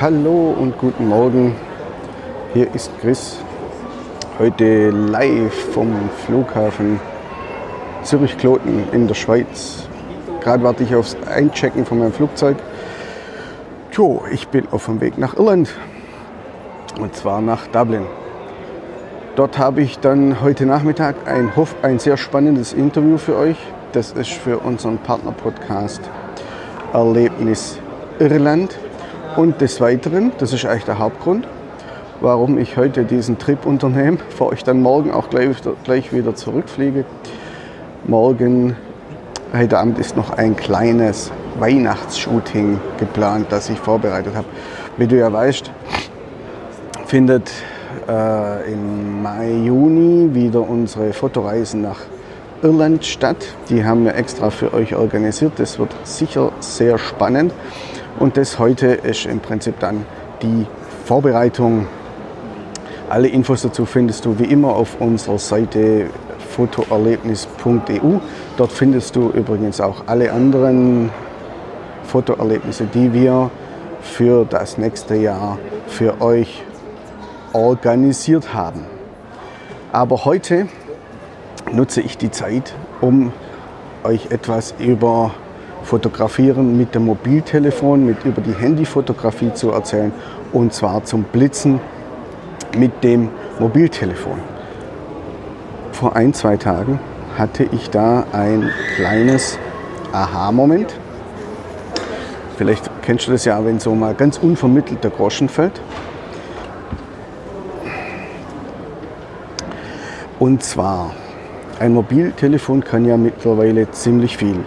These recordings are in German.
Hallo und guten Morgen. Hier ist Chris. Heute live vom Flughafen Zürich-Kloten in der Schweiz. Gerade warte ich aufs Einchecken von meinem Flugzeug. Tjo, ich bin auf dem Weg nach Irland. Und zwar nach Dublin. Dort habe ich dann heute Nachmittag ein, ein sehr spannendes Interview für euch. Das ist für unseren Partner-Podcast Erlebnis Irland. Und des Weiteren, das ist eigentlich der Hauptgrund, warum ich heute diesen Trip unternehme, bevor ich dann morgen auch gleich, gleich wieder zurückfliege. Morgen, heute Abend ist noch ein kleines Weihnachtsshooting geplant, das ich vorbereitet habe. Wie du ja weißt, findet äh, im Mai, Juni wieder unsere Fotoreisen nach Irland statt. Die haben wir extra für euch organisiert. Das wird sicher sehr spannend. Und das heute ist im Prinzip dann die Vorbereitung. Alle Infos dazu findest du wie immer auf unserer Seite fotoerlebnis.eu. Dort findest du übrigens auch alle anderen Fotoerlebnisse, die wir für das nächste Jahr für euch organisiert haben. Aber heute nutze ich die Zeit, um euch etwas über Fotografieren mit dem Mobiltelefon, mit über die Handyfotografie zu erzählen und zwar zum Blitzen mit dem Mobiltelefon. Vor ein, zwei Tagen hatte ich da ein kleines Aha-Moment. Vielleicht kennst du das ja, wenn so mal ganz unvermittelt der Groschen fällt. Und zwar, ein Mobiltelefon kann ja mittlerweile ziemlich viel.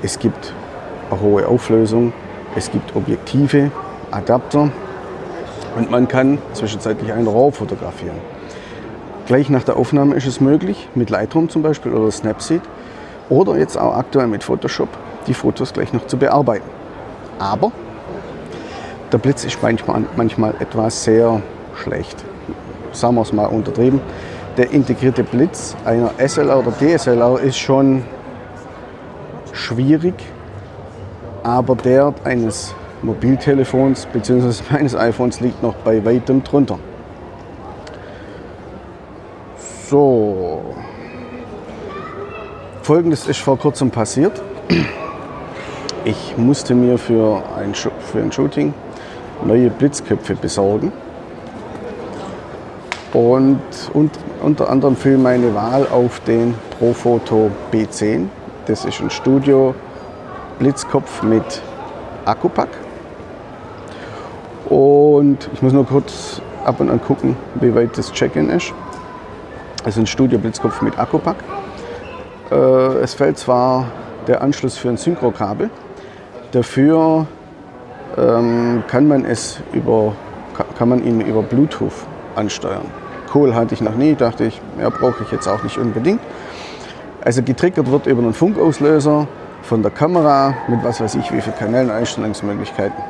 Es gibt hohe Auflösung, es gibt Objektive, Adapter und man kann zwischenzeitlich ein RAW fotografieren. Gleich nach der Aufnahme ist es möglich, mit Lightroom zum Beispiel oder Snapseed oder jetzt auch aktuell mit Photoshop die Fotos gleich noch zu bearbeiten. Aber der Blitz ist manchmal, manchmal etwas sehr schlecht. Sagen wir es mal untertrieben der integrierte Blitz einer SLR oder DSLR ist schon schwierig, aber der eines Mobiltelefons bzw. meines iPhones liegt noch bei weitem drunter. So, folgendes ist vor kurzem passiert. Ich musste mir für ein, für ein Shooting neue Blitzköpfe besorgen. Und, und unter anderem fiel meine Wahl auf den Profoto B10. Das ist ein Studio Blitzkopf mit Akkupack. Und ich muss nur kurz ab und an gucken, wie weit das Check-in ist. Es ist ein Studio Blitzkopf mit Akkupack. Äh, es fällt zwar der Anschluss für ein Synchrokabel. Dafür ähm, kann man es über kann man ihn über Bluetooth ansteuern. Kohl hatte ich noch nie, dachte ich, ja, brauche ich jetzt auch nicht unbedingt. Also getriggert wird über einen Funkauslöser von der Kamera mit was weiß ich wie viele Kanälen, Einstellungsmöglichkeiten.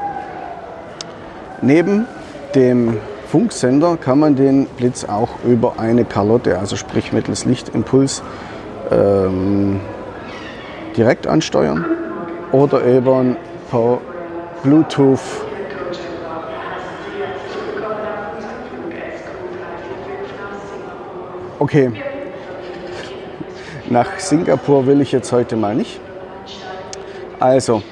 Neben dem Funksender kann man den Blitz auch über eine Kalotte, also sprich mittels Lichtimpuls, ähm, direkt ansteuern oder über ein paar Bluetooth Okay, nach Singapur will ich jetzt heute mal nicht. Also,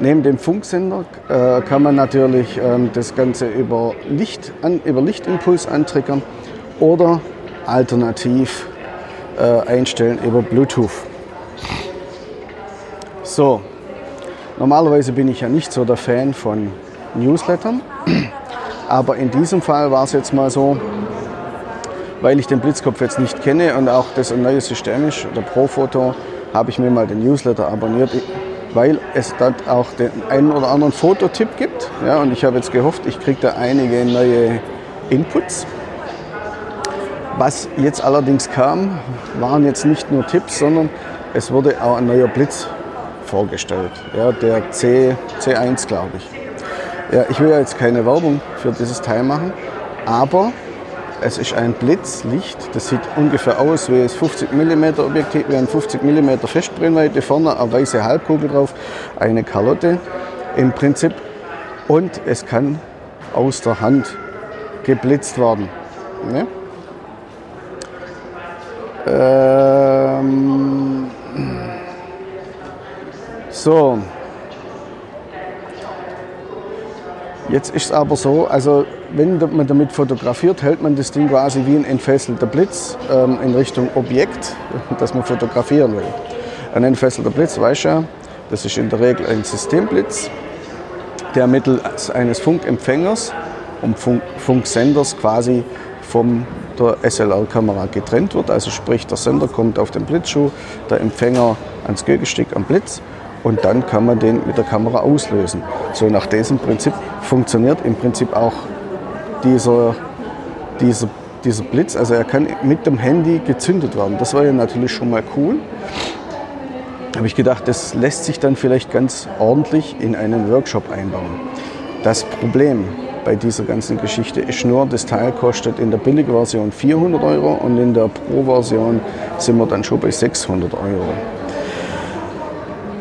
neben dem Funksender äh, kann man natürlich ähm, das Ganze über, Licht an, über Lichtimpuls antriggern oder alternativ äh, einstellen über Bluetooth. So, normalerweise bin ich ja nicht so der Fan von Newslettern, aber in diesem Fall war es jetzt mal so, weil ich den Blitzkopf jetzt nicht kenne und auch das ein neues System ist, der Profoto, habe ich mir mal den Newsletter abonniert, weil es dort auch den einen oder anderen Fototipp gibt. Ja, und ich habe jetzt gehofft, ich kriege da einige neue Inputs. Was jetzt allerdings kam, waren jetzt nicht nur Tipps, sondern es wurde auch ein neuer Blitz vorgestellt, ja, der C, C1 glaube ich. Ja, ich will ja jetzt keine Werbung für dieses Teil machen, aber es ist ein Blitzlicht, das sieht ungefähr aus wie ein 50 mm Objektiv, wie ein 50 mm Festbrennweite, vorne eine weiße Halbkugel drauf, eine Kalotte im Prinzip und es kann aus der Hand geblitzt worden. Ne? Ähm, so. Jetzt ist es aber so, also wenn man damit fotografiert, hält man das Ding quasi wie ein entfesselter Blitz ähm, in Richtung Objekt, das man fotografieren will. Ein entfesselter Blitz, weißt du ja, das ist in der Regel ein Systemblitz, der mittels eines Funkempfängers und Funk Funksenders quasi von der SLR-Kamera getrennt wird. Also sprich, der Sender kommt auf den Blitzschuh, der Empfänger ans Gegenstück am Blitz und dann kann man den mit der Kamera auslösen. So nach diesem Prinzip funktioniert im Prinzip auch dieser, dieser, dieser Blitz. Also er kann mit dem Handy gezündet werden. Das war ja natürlich schon mal cool. Habe ich gedacht, das lässt sich dann vielleicht ganz ordentlich in einen Workshop einbauen. Das Problem bei dieser ganzen Geschichte ist nur, das Teil kostet in der Billigversion 400 Euro und in der Pro-Version sind wir dann schon bei 600 Euro.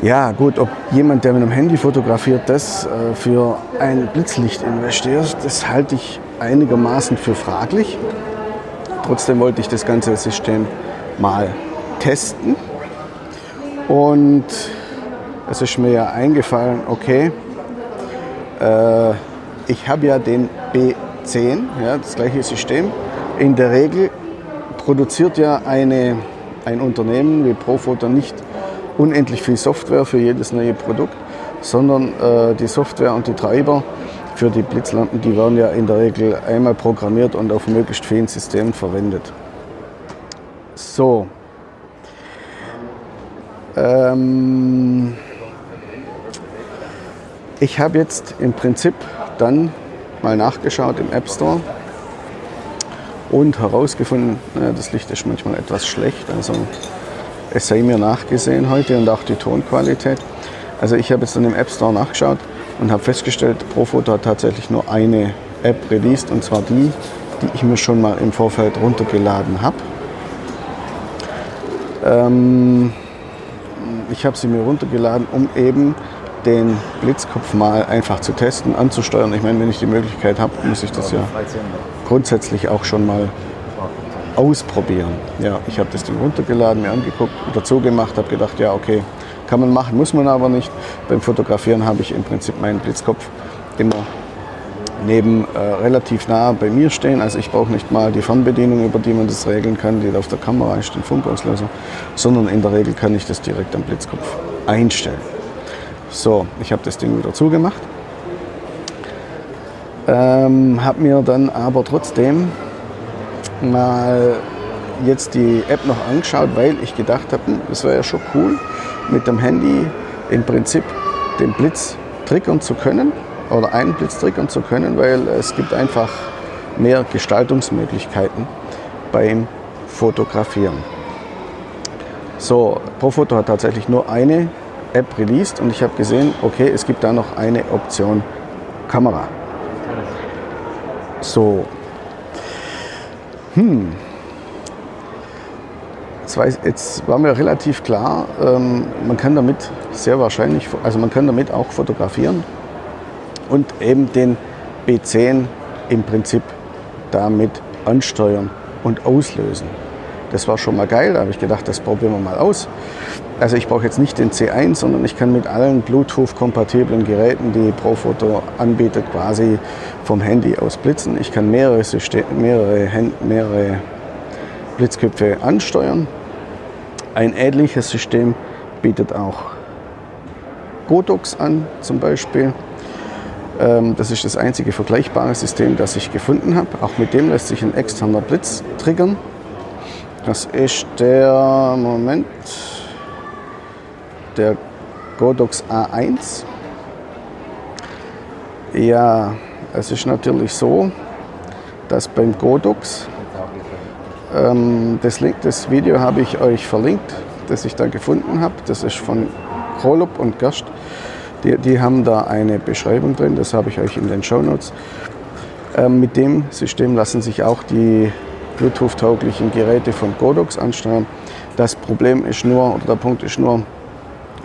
Ja, gut, ob jemand, der mit einem Handy fotografiert, das äh, für ein Blitzlicht investiert, das halte ich einigermaßen für fraglich. Trotzdem wollte ich das ganze System mal testen. Und es ist mir ja eingefallen, okay, äh, ich habe ja den B10, ja, das gleiche System. In der Regel produziert ja eine, ein Unternehmen wie Profoto nicht unendlich viel Software für jedes neue Produkt, sondern äh, die Software und die Treiber für die Blitzlampen, die werden ja in der Regel einmal programmiert und auf möglichst vielen Systemen verwendet. So. Ähm ich habe jetzt im Prinzip dann mal nachgeschaut im App Store und herausgefunden, naja, das Licht ist manchmal etwas schlecht. Also es sei mir nachgesehen heute und auch die Tonqualität. Also ich habe jetzt dann im App Store nachgeschaut und habe festgestellt, Profoto hat tatsächlich nur eine App released und zwar die, die ich mir schon mal im Vorfeld runtergeladen habe. Ähm, ich habe sie mir runtergeladen, um eben den Blitzkopf mal einfach zu testen, anzusteuern. Ich meine, wenn ich die Möglichkeit habe, muss ich das ja grundsätzlich auch schon mal ausprobieren. Ja, ich habe das Ding runtergeladen, mir angeguckt, dazu gemacht, habe gedacht, ja, okay, kann man machen, muss man aber nicht. Beim Fotografieren habe ich im Prinzip meinen Blitzkopf immer neben äh, relativ nah bei mir stehen. Also ich brauche nicht mal die Fernbedienung, über die man das regeln kann, die auf der Kamera ist, den Funkauslöser, sondern in der Regel kann ich das direkt am Blitzkopf einstellen. So, ich habe das Ding wieder zugemacht. Ähm, habe mir dann aber trotzdem mal jetzt die App noch angeschaut, weil ich gedacht habe, hm, es wäre ja schon cool, mit dem Handy im Prinzip den Blitz triggern zu können oder einen Blitz triggern zu können, weil es gibt einfach mehr Gestaltungsmöglichkeiten beim Fotografieren. So, Profoto hat tatsächlich nur eine App released und ich habe gesehen, okay, es gibt da noch eine Option Kamera. So, hm. Jetzt war mir relativ klar, ähm, man kann damit sehr wahrscheinlich, also man kann damit auch fotografieren und eben den B10 im Prinzip damit ansteuern und auslösen. Das war schon mal geil, da habe ich gedacht, das probieren wir mal aus. Also ich brauche jetzt nicht den C1, sondern ich kann mit allen Bluetooth-kompatiblen Geräten, die Profoto anbietet, quasi vom Handy aus blitzen. Ich kann mehrere, System, mehrere, mehrere Blitzköpfe ansteuern. Ein ähnliches System bietet auch Godox an zum Beispiel. Ähm, das ist das einzige vergleichbare System, das ich gefunden habe. Auch mit dem lässt sich ein externer Blitz triggern. Das ist der, Moment, der Godox A1. Ja, es ist natürlich so, dass beim Godox, ähm, das, Link, das Video habe ich euch verlinkt, das ich da gefunden habe. Das ist von Krolup und Gerst. Die, die, haben da eine Beschreibung drin, das habe ich euch in den Show Notes. Ähm, mit dem System lassen sich auch die Bluetooth-tauglichen Geräte von Godox ansteuern. Das Problem ist nur, oder der Punkt ist nur,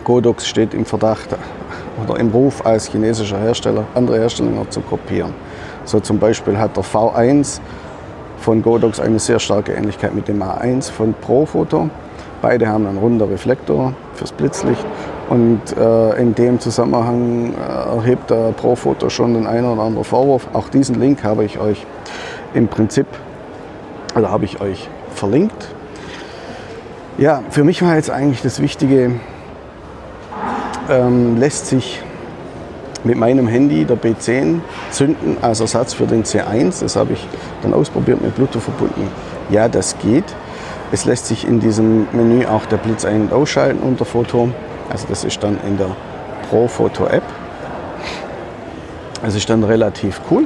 Godox steht im Verdacht oder im Ruf als chinesischer Hersteller andere Hersteller zu kopieren. So zum Beispiel hat der V1 von Godox eine sehr starke Ähnlichkeit mit dem A1 von Profoto. Beide haben einen runden Reflektor fürs Blitzlicht und äh, in dem Zusammenhang äh, erhebt der Profoto schon den einen oder anderen Vorwurf. Auch diesen Link habe ich euch im Prinzip, oder habe ich euch verlinkt. Ja, für mich war jetzt eigentlich das Wichtige, ähm, lässt sich mit meinem Handy der B10 zünden als Ersatz für den C1. Das habe ich dann ausprobiert mit Bluetooth verbunden. Ja, das geht. Es lässt sich in diesem Menü auch der Blitz ein- und ausschalten unter Foto. Also das ist dann in der Pro Photo App. Das ist dann relativ cool.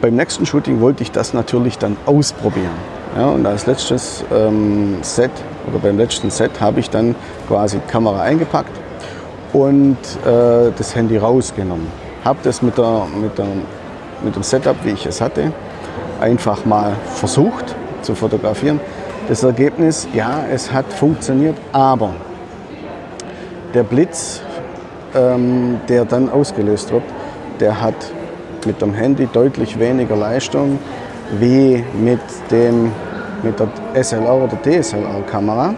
Beim nächsten Shooting wollte ich das natürlich dann ausprobieren. Ja, und als letztes ähm, Set oder beim letzten Set habe ich dann quasi die Kamera eingepackt und äh, das Handy rausgenommen. Habe das mit, der, mit, der, mit dem Setup, wie ich es hatte, einfach mal versucht zu fotografieren. Das Ergebnis, ja, es hat funktioniert, aber der Blitz, ähm, der dann ausgelöst wird, der hat mit dem Handy deutlich weniger Leistung wie mit, dem, mit der SLR oder DSLR-Kamera.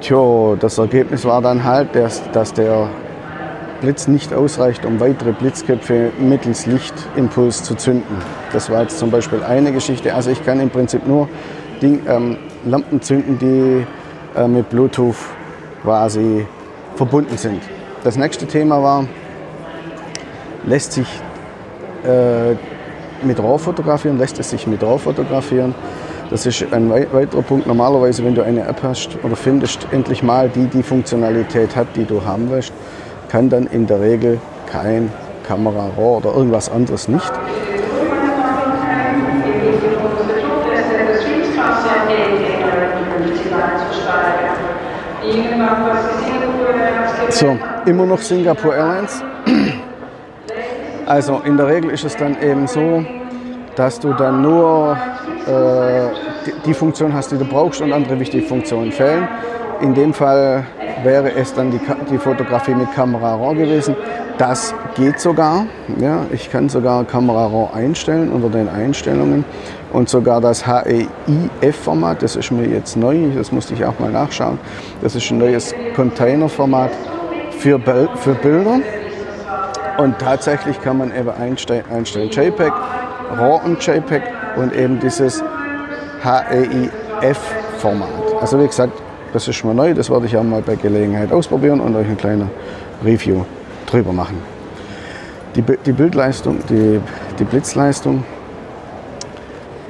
Tja, das Ergebnis war dann halt, dass, dass der Blitz nicht ausreicht, um weitere Blitzköpfe mittels Lichtimpuls zu zünden. Das war jetzt zum Beispiel eine Geschichte. Also ich kann im Prinzip nur Ding, ähm, Lampen zünden, die äh, mit Bluetooth quasi verbunden sind. Das nächste Thema war, lässt sich äh, mit RAW fotografieren, lässt es sich mit RAW fotografieren. Das ist ein weiterer Punkt. Normalerweise, wenn du eine App hast oder findest endlich mal, die die Funktionalität hat, die du haben willst, kann dann in der Regel kein Kamera oder irgendwas anderes nicht. So, immer noch Singapore Airlines. Also in der Regel ist es dann eben so, dass du dann nur äh, die, Funktion hast, die du brauchst und andere wichtige Funktionen fehlen. In dem Fall wäre es dann die, die Fotografie mit Kamera RAW gewesen. Das geht sogar. Ja, ich kann sogar Kamera RAW einstellen unter den Einstellungen und sogar das HEIF-Format, das ist mir jetzt neu, das musste ich auch mal nachschauen. Das ist ein neues Containerformat für, für Bilder. Und tatsächlich kann man eben einstellen, einstellen JPEG, RAW und JPEG und eben dieses HEIF-Format. Also wie gesagt, das ist schon mal neu, das werde ich auch mal bei Gelegenheit ausprobieren und euch ein kleiner Review drüber machen. Die, die Bildleistung, die, die Blitzleistung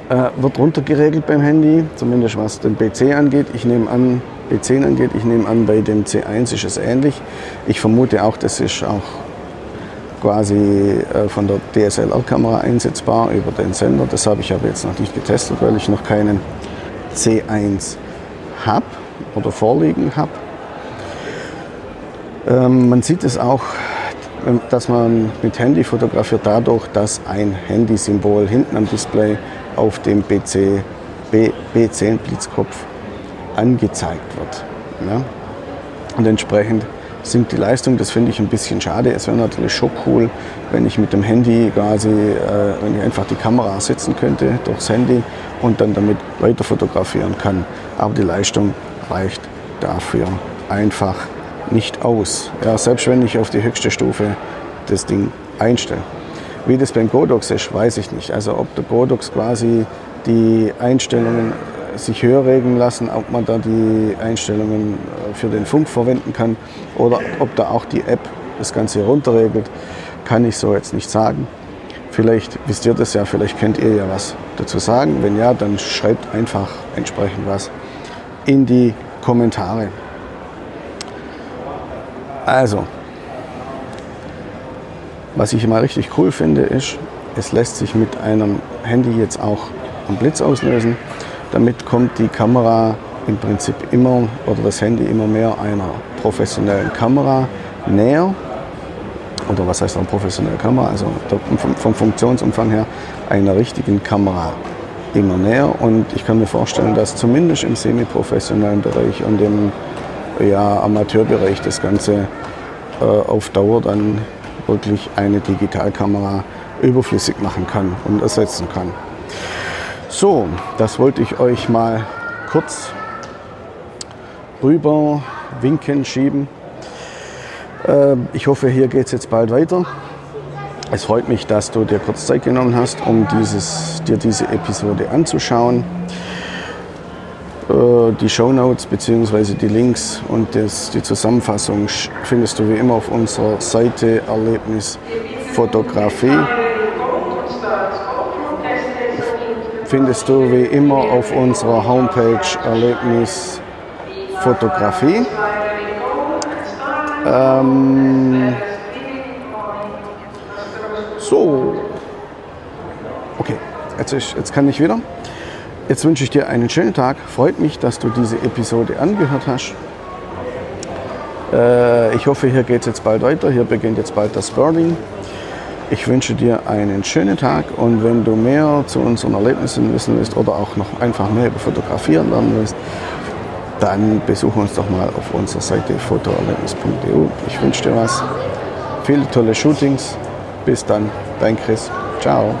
äh, wird runtergeregelt beim Handy, zumindest was den PC angeht. Ich nehme an, B10 angeht, ich nehme an, bei dem C1 ist es ähnlich. Ich vermute auch, das ist auch quasi äh, von der DSLR-Kamera einsetzbar über den Sender. Das habe ich aber jetzt noch nicht getestet, weil ich noch keinen C1 habe oder vorliegen habe. Ähm, man sieht es auch, ähm, dass man mit Handy fotografiert dadurch, dass ein Handysymbol hinten am Display auf dem BC, B, B10 Blitzkopf angezeigt wird. Und entsprechend sinkt die Leistung. Das finde ich ein bisschen schade. Es wäre natürlich schon cool, wenn ich mit dem Handy quasi, äh, wenn ich einfach die Kamera setzen könnte durchs Handy und dann damit weiter fotografieren kann. Aber die Leistung reicht dafür einfach nicht aus. Ja, selbst wenn ich auf die höchste Stufe das Ding einstelle. Wie das beim Godox ist, weiß ich nicht. Also ob der Godox quasi die Einstellungen sich höher regeln lassen, ob man da die Einstellungen äh, für den Funk verwenden kann oder ob da auch die App das Ganze runterregelt, kann ich so jetzt nicht sagen. Vielleicht wisst ihr das ja, vielleicht könnt ihr ja was dazu sagen. Wenn ja, dann schreibt einfach entsprechend was in die Kommentare. Also, was ich immer richtig cool finde, ist, es lässt sich mit einem Handy jetzt auch einen Blitz auslösen. Damit kommt die Kamera im Prinzip immer oder das Handy immer mehr einer professionellen Kamera näher. Oder was heißt eine professionelle Kamera? Also vom Funktionsumfang her einer richtigen Kamera immer näher. Und ich kann mir vorstellen, dass zumindest im semi-professionellen Bereich und im ja, Amateurbereich das Ganze äh, auf Dauer dann wirklich eine Digitalkamera überflüssig machen kann und ersetzen kann. So, das wollte ich euch mal kurz rüber winken, schieben. Ähm, ich hoffe, hier geht es jetzt bald weiter. Es freut mich, dass du dir kurz Zeit genommen hast, um dieses, dir diese Episode anzuschauen. Äh, die Show Notes bzw. die Links und das, die Zusammenfassung findest du wie immer auf unserer Seite Erlebnis Fotografie. Findest du wie immer auf unserer Homepage Erlebnis Fotografie. Ähm, so. Okay, jetzt, ist, jetzt kann ich wieder. Jetzt wünsche ich dir einen schönen Tag. Freut mich, dass du diese Episode angehört hast. Äh, ich hoffe, hier geht es jetzt bald weiter. Hier beginnt jetzt bald das Birding. Ich wünsche dir einen schönen Tag und wenn du mehr zu unseren Erlebnissen wissen willst oder auch noch einfach mehr über Fotografieren lernen willst, dann besuche uns doch mal auf unserer Seite fotoerlebnis.eu. Ich wünsche dir was. Viele tolle Shootings bis dann, dein Chris. Ciao.